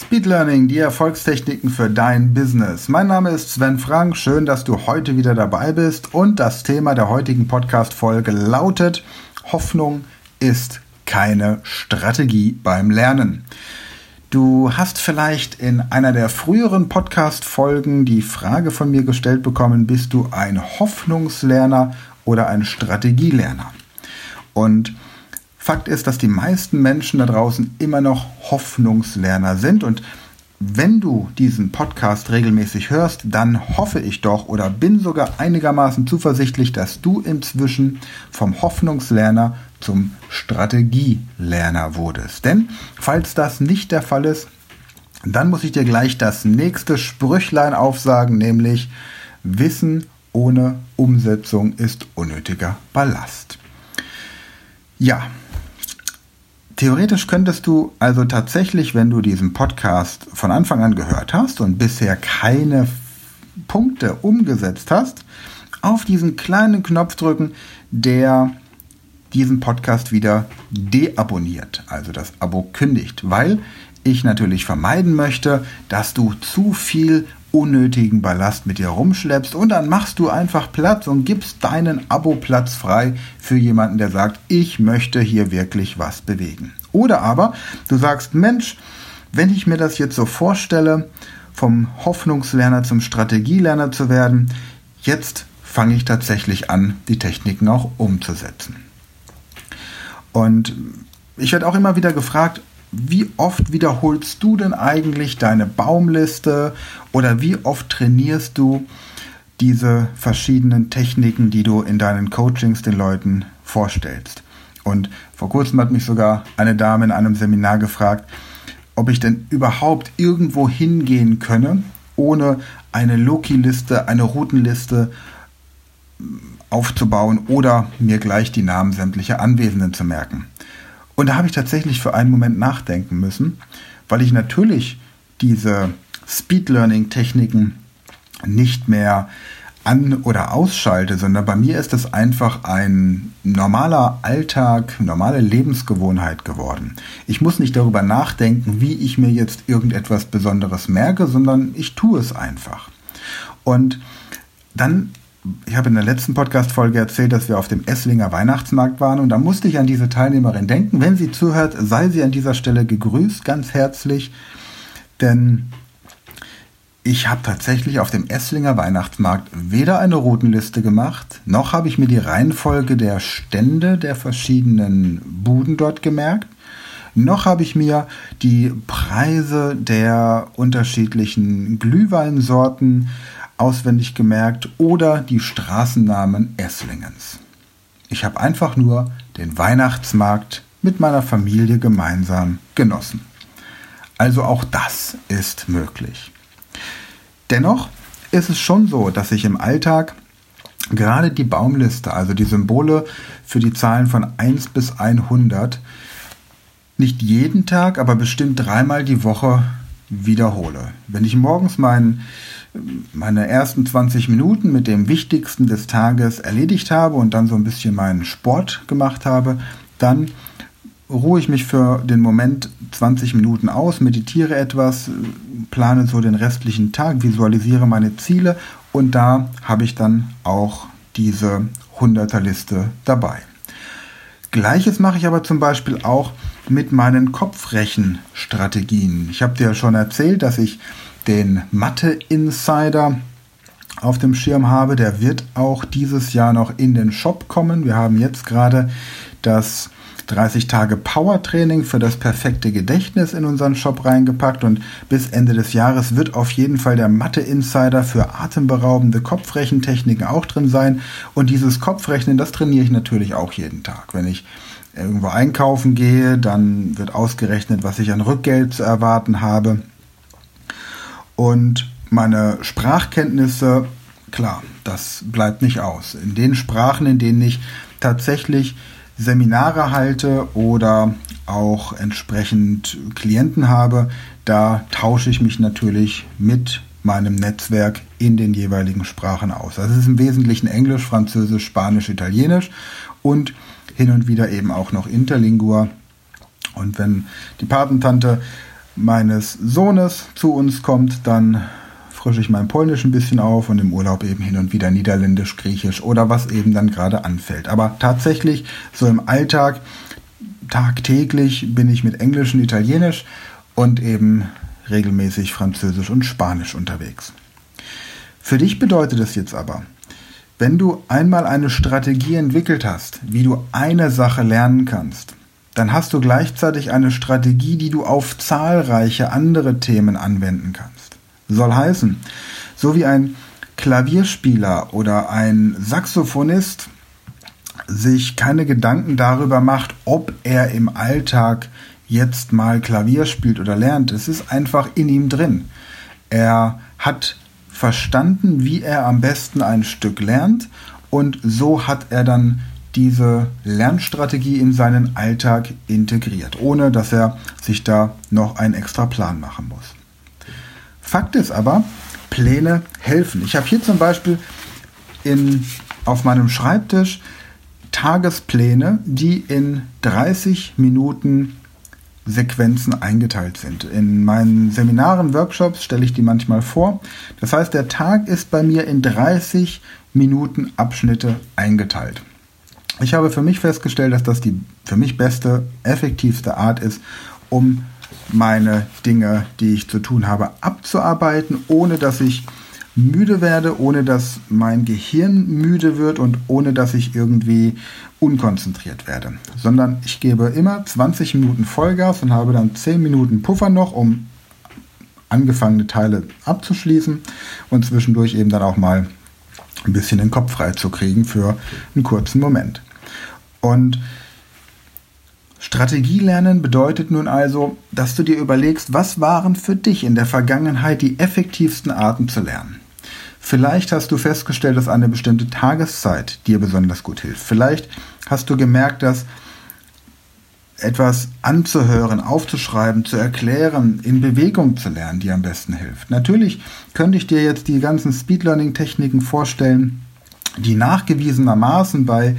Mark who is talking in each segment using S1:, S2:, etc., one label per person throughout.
S1: Speed Learning, die Erfolgstechniken für dein Business. Mein Name ist Sven Frank. Schön, dass du heute wieder dabei bist. Und das Thema der heutigen Podcast-Folge lautet: Hoffnung ist keine Strategie beim Lernen. Du hast vielleicht in einer der früheren Podcast-Folgen die Frage von mir gestellt bekommen: Bist du ein Hoffnungslerner oder ein Strategielerner? Und Fakt ist, dass die meisten Menschen da draußen immer noch Hoffnungslerner sind und wenn du diesen Podcast regelmäßig hörst, dann hoffe ich doch oder bin sogar einigermaßen zuversichtlich, dass du inzwischen vom Hoffnungslerner zum Strategielerner wurdest. Denn falls das nicht der Fall ist, dann muss ich dir gleich das nächste Sprüchlein aufsagen, nämlich Wissen ohne Umsetzung ist unnötiger Ballast. Ja, Theoretisch könntest du also tatsächlich, wenn du diesen Podcast von Anfang an gehört hast und bisher keine Punkte umgesetzt hast, auf diesen kleinen Knopf drücken, der diesen Podcast wieder deabonniert, also das Abo kündigt, weil ich natürlich vermeiden möchte, dass du zu viel unnötigen Ballast mit dir rumschleppst und dann machst du einfach Platz und gibst deinen Abo-Platz frei für jemanden, der sagt, ich möchte hier wirklich was bewegen. Oder aber du sagst, Mensch, wenn ich mir das jetzt so vorstelle, vom Hoffnungslerner zum Strategielerner zu werden, jetzt fange ich tatsächlich an, die Techniken auch umzusetzen. Und ich werde auch immer wieder gefragt, wie oft wiederholst du denn eigentlich deine Baumliste oder wie oft trainierst du diese verschiedenen Techniken, die du in deinen Coachings den Leuten vorstellst? Und vor kurzem hat mich sogar eine Dame in einem Seminar gefragt, ob ich denn überhaupt irgendwo hingehen könne, ohne eine Loki-Liste, eine Routenliste aufzubauen oder mir gleich die Namen sämtlicher Anwesenden zu merken. Und da habe ich tatsächlich für einen Moment nachdenken müssen, weil ich natürlich diese Speed Learning Techniken nicht mehr an- oder ausschalte, sondern bei mir ist es einfach ein normaler Alltag, normale Lebensgewohnheit geworden. Ich muss nicht darüber nachdenken, wie ich mir jetzt irgendetwas Besonderes merke, sondern ich tue es einfach. Und dann ich habe in der letzten Podcast-Folge erzählt, dass wir auf dem Esslinger Weihnachtsmarkt waren und da musste ich an diese Teilnehmerin denken. Wenn sie zuhört, sei sie an dieser Stelle gegrüßt, ganz herzlich, denn ich habe tatsächlich auf dem Esslinger Weihnachtsmarkt weder eine Routenliste gemacht, noch habe ich mir die Reihenfolge der Stände der verschiedenen Buden dort gemerkt, noch habe ich mir die Preise der unterschiedlichen Glühweinsorten auswendig gemerkt oder die Straßennamen Esslingens. Ich habe einfach nur den Weihnachtsmarkt mit meiner Familie gemeinsam genossen. Also auch das ist möglich. Dennoch ist es schon so, dass ich im Alltag gerade die Baumliste, also die Symbole für die Zahlen von 1 bis 100, nicht jeden Tag, aber bestimmt dreimal die Woche wiederhole. Wenn ich morgens meinen meine ersten 20 Minuten mit dem Wichtigsten des Tages erledigt habe und dann so ein bisschen meinen Sport gemacht habe, dann ruhe ich mich für den Moment 20 Minuten aus, meditiere etwas, plane so den restlichen Tag, visualisiere meine Ziele und da habe ich dann auch diese 100er Liste dabei. Gleiches mache ich aber zum Beispiel auch mit meinen Kopfrechenstrategien. Ich habe dir schon erzählt, dass ich den Mathe Insider auf dem Schirm habe. Der wird auch dieses Jahr noch in den Shop kommen. Wir haben jetzt gerade das 30 Tage Power Training für das perfekte Gedächtnis in unseren Shop reingepackt und bis Ende des Jahres wird auf jeden Fall der Mathe Insider für atemberaubende Kopfrechentechniken auch drin sein und dieses Kopfrechnen, das trainiere ich natürlich auch jeden Tag. Wenn ich irgendwo einkaufen gehe, dann wird ausgerechnet, was ich an Rückgeld zu erwarten habe. Und meine Sprachkenntnisse, klar, das bleibt nicht aus. In den Sprachen, in denen ich tatsächlich Seminare halte oder auch entsprechend Klienten habe, da tausche ich mich natürlich mit meinem Netzwerk in den jeweiligen Sprachen aus. Das ist im Wesentlichen Englisch, Französisch, Spanisch, Italienisch und hin und wieder eben auch noch Interlingua. Und wenn die Patentante meines Sohnes zu uns kommt, dann frische ich mein Polnisch ein bisschen auf und im Urlaub eben hin und wieder Niederländisch, Griechisch oder was eben dann gerade anfällt. Aber tatsächlich so im Alltag, tagtäglich bin ich mit Englisch und Italienisch und eben regelmäßig Französisch und Spanisch unterwegs. Für dich bedeutet es jetzt aber, wenn du einmal eine Strategie entwickelt hast, wie du eine Sache lernen kannst, dann hast du gleichzeitig eine Strategie, die du auf zahlreiche andere Themen anwenden kannst. Soll heißen, so wie ein Klavierspieler oder ein Saxophonist sich keine Gedanken darüber macht, ob er im Alltag jetzt mal Klavier spielt oder lernt. Es ist einfach in ihm drin. Er hat verstanden, wie er am besten ein Stück lernt und so hat er dann diese Lernstrategie in seinen Alltag integriert, ohne dass er sich da noch einen extra Plan machen muss. Fakt ist aber, Pläne helfen. Ich habe hier zum Beispiel in, auf meinem Schreibtisch Tagespläne, die in 30 Minuten Sequenzen eingeteilt sind. In meinen Seminaren, Workshops stelle ich die manchmal vor. Das heißt, der Tag ist bei mir in 30 Minuten Abschnitte eingeteilt. Ich habe für mich festgestellt, dass das die für mich beste, effektivste Art ist, um meine Dinge, die ich zu tun habe, abzuarbeiten, ohne dass ich müde werde, ohne dass mein Gehirn müde wird und ohne dass ich irgendwie unkonzentriert werde. Sondern ich gebe immer 20 Minuten Vollgas und habe dann 10 Minuten Puffer noch, um angefangene Teile abzuschließen und zwischendurch eben dann auch mal ein bisschen den Kopf frei zu kriegen für einen kurzen Moment. Und Strategielernen bedeutet nun also, dass du dir überlegst, was waren für dich in der Vergangenheit die effektivsten Arten zu lernen. Vielleicht hast du festgestellt, dass eine bestimmte Tageszeit dir besonders gut hilft. Vielleicht hast du gemerkt, dass etwas anzuhören, aufzuschreiben, zu erklären, in Bewegung zu lernen, dir am besten hilft. Natürlich könnte ich dir jetzt die ganzen Speed Learning Techniken vorstellen, die nachgewiesenermaßen bei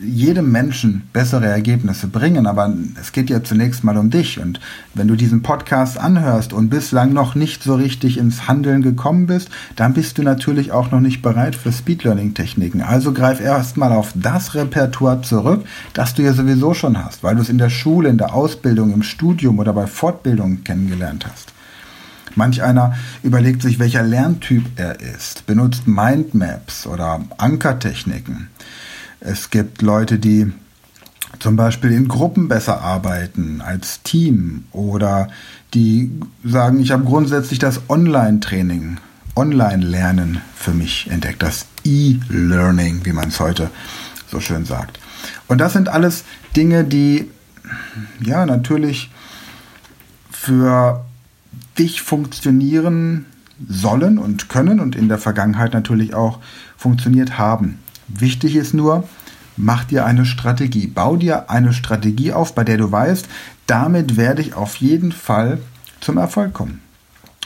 S1: jedem Menschen bessere Ergebnisse bringen, aber es geht ja zunächst mal um dich. Und wenn du diesen Podcast anhörst und bislang noch nicht so richtig ins Handeln gekommen bist, dann bist du natürlich auch noch nicht bereit für Speed Learning Techniken. Also greif erstmal auf das Repertoire zurück, das du ja sowieso schon hast, weil du es in der Schule, in der Ausbildung, im Studium oder bei Fortbildungen kennengelernt hast. Manch einer überlegt sich, welcher Lerntyp er ist, benutzt Mindmaps oder Ankertechniken. Es gibt Leute, die zum Beispiel in Gruppen besser arbeiten als Team oder die sagen, ich habe grundsätzlich das Online-Training, Online-Lernen für mich entdeckt, das E-Learning, wie man es heute so schön sagt. Und das sind alles Dinge, die ja natürlich für dich funktionieren sollen und können und in der Vergangenheit natürlich auch funktioniert haben. Wichtig ist nur, mach dir eine Strategie. Bau dir eine Strategie auf, bei der du weißt, damit werde ich auf jeden Fall zum Erfolg kommen.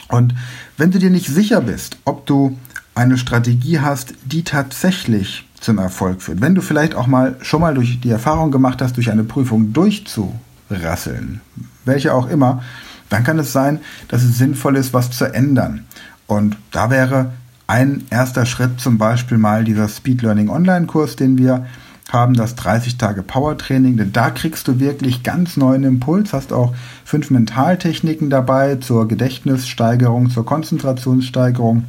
S1: Und wenn du dir nicht sicher bist, ob du eine Strategie hast, die tatsächlich zum Erfolg führt, wenn du vielleicht auch mal schon mal durch die Erfahrung gemacht hast, durch eine Prüfung durchzurasseln, welche auch immer, dann kann es sein, dass es sinnvoll ist, was zu ändern. Und da wäre ein erster Schritt zum Beispiel mal dieser Speed Learning Online-Kurs, den wir haben, das 30 Tage Power Training, denn da kriegst du wirklich ganz neuen Impuls, hast auch fünf Mentaltechniken dabei zur Gedächtnissteigerung, zur Konzentrationssteigerung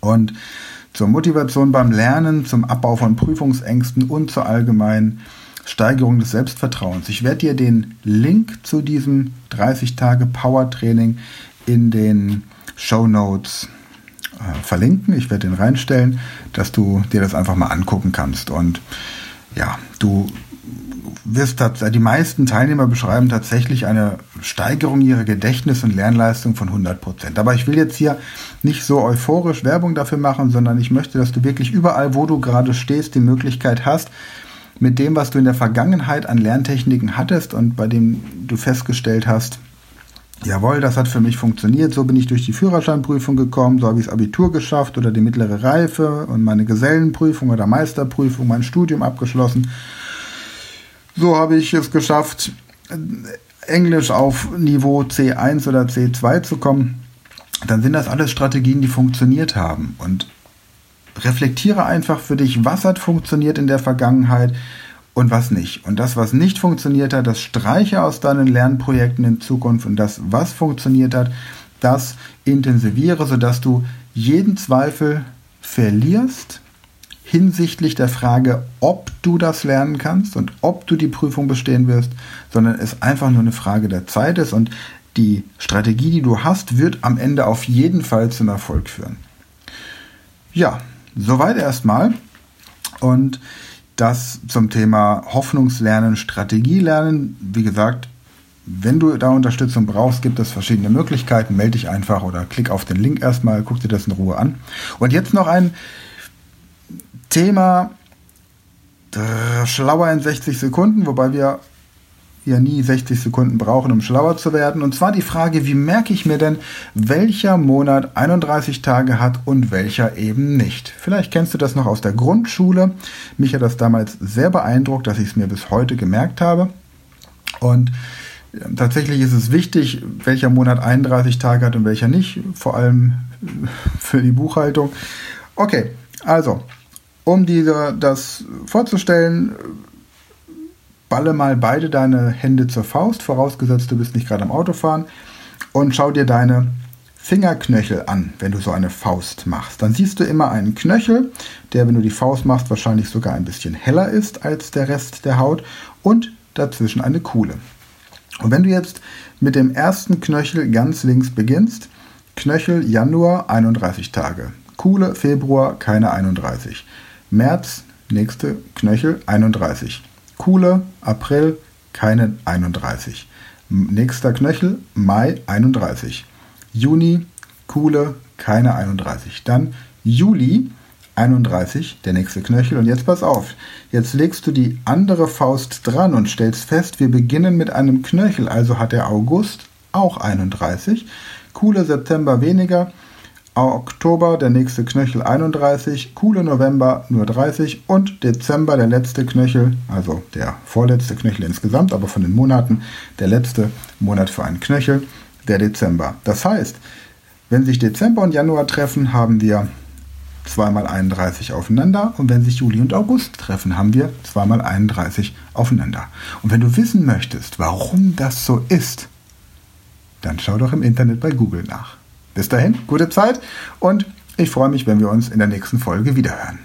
S1: und zur Motivation beim Lernen, zum Abbau von Prüfungsängsten und zur allgemeinen Steigerung des Selbstvertrauens. Ich werde dir den Link zu diesem 30 Tage Power Training in den Show Notes verlinken. Ich werde den reinstellen, dass du dir das einfach mal angucken kannst. Und ja, du wirst die meisten Teilnehmer beschreiben tatsächlich eine Steigerung ihrer Gedächtnis- und Lernleistung von 100 Prozent. Aber ich will jetzt hier nicht so euphorisch Werbung dafür machen, sondern ich möchte, dass du wirklich überall, wo du gerade stehst, die Möglichkeit hast, mit dem, was du in der Vergangenheit an Lerntechniken hattest und bei dem du festgestellt hast, Jawohl, das hat für mich funktioniert. So bin ich durch die Führerscheinprüfung gekommen, so habe ich das Abitur geschafft oder die mittlere Reife und meine Gesellenprüfung oder Meisterprüfung, mein Studium abgeschlossen. So habe ich es geschafft, Englisch auf Niveau C1 oder C2 zu kommen, dann sind das alles Strategien, die funktioniert haben. Und reflektiere einfach für dich, was hat funktioniert in der Vergangenheit und was nicht. Und das, was nicht funktioniert hat, das streiche aus deinen Lernprojekten in Zukunft und das, was funktioniert hat, das intensiviere, sodass du jeden Zweifel verlierst hinsichtlich der Frage, ob du das lernen kannst und ob du die Prüfung bestehen wirst, sondern es einfach nur eine Frage der Zeit ist und die Strategie, die du hast, wird am Ende auf jeden Fall zum Erfolg führen. Ja, soweit erstmal. Und das zum Thema Hoffnungslernen, Strategielernen. Wie gesagt, wenn du da Unterstützung brauchst, gibt es verschiedene Möglichkeiten. Melde dich einfach oder klick auf den Link erstmal, guck dir das in Ruhe an. Und jetzt noch ein Thema äh, schlauer in 60 Sekunden, wobei wir ja nie 60 Sekunden brauchen, um schlauer zu werden. Und zwar die Frage, wie merke ich mir denn, welcher Monat 31 Tage hat und welcher eben nicht. Vielleicht kennst du das noch aus der Grundschule. Mich hat das damals sehr beeindruckt, dass ich es mir bis heute gemerkt habe. Und äh, tatsächlich ist es wichtig, welcher Monat 31 Tage hat und welcher nicht, vor allem für die Buchhaltung. Okay, also um dir das vorzustellen, balle mal beide deine Hände zur Faust, vorausgesetzt du bist nicht gerade am Autofahren, und schau dir deine Fingerknöchel an, wenn du so eine Faust machst. Dann siehst du immer einen Knöchel, der, wenn du die Faust machst, wahrscheinlich sogar ein bisschen heller ist als der Rest der Haut und dazwischen eine Kuhle. Und wenn du jetzt mit dem ersten Knöchel ganz links beginnst, Knöchel Januar 31 Tage, Kuhle Februar keine 31. März, nächste Knöchel, 31. Kuhle, April, keine 31. Nächster Knöchel, Mai, 31. Juni, Kuhle, keine 31. Dann Juli, 31, der nächste Knöchel. Und jetzt pass auf. Jetzt legst du die andere Faust dran und stellst fest, wir beginnen mit einem Knöchel. Also hat der August auch 31. Kuhle September weniger. Oktober der nächste Knöchel 31, coole November nur 30 und Dezember der letzte Knöchel, also der vorletzte Knöchel insgesamt, aber von den Monaten der letzte Monat für einen Knöchel, der Dezember. Das heißt, wenn sich Dezember und Januar treffen, haben wir zweimal 31 aufeinander und wenn sich Juli und August treffen, haben wir zweimal 31 aufeinander. Und wenn du wissen möchtest, warum das so ist, dann schau doch im Internet bei Google nach. Bis dahin, gute Zeit und ich freue mich, wenn wir uns in der nächsten Folge wiederhören.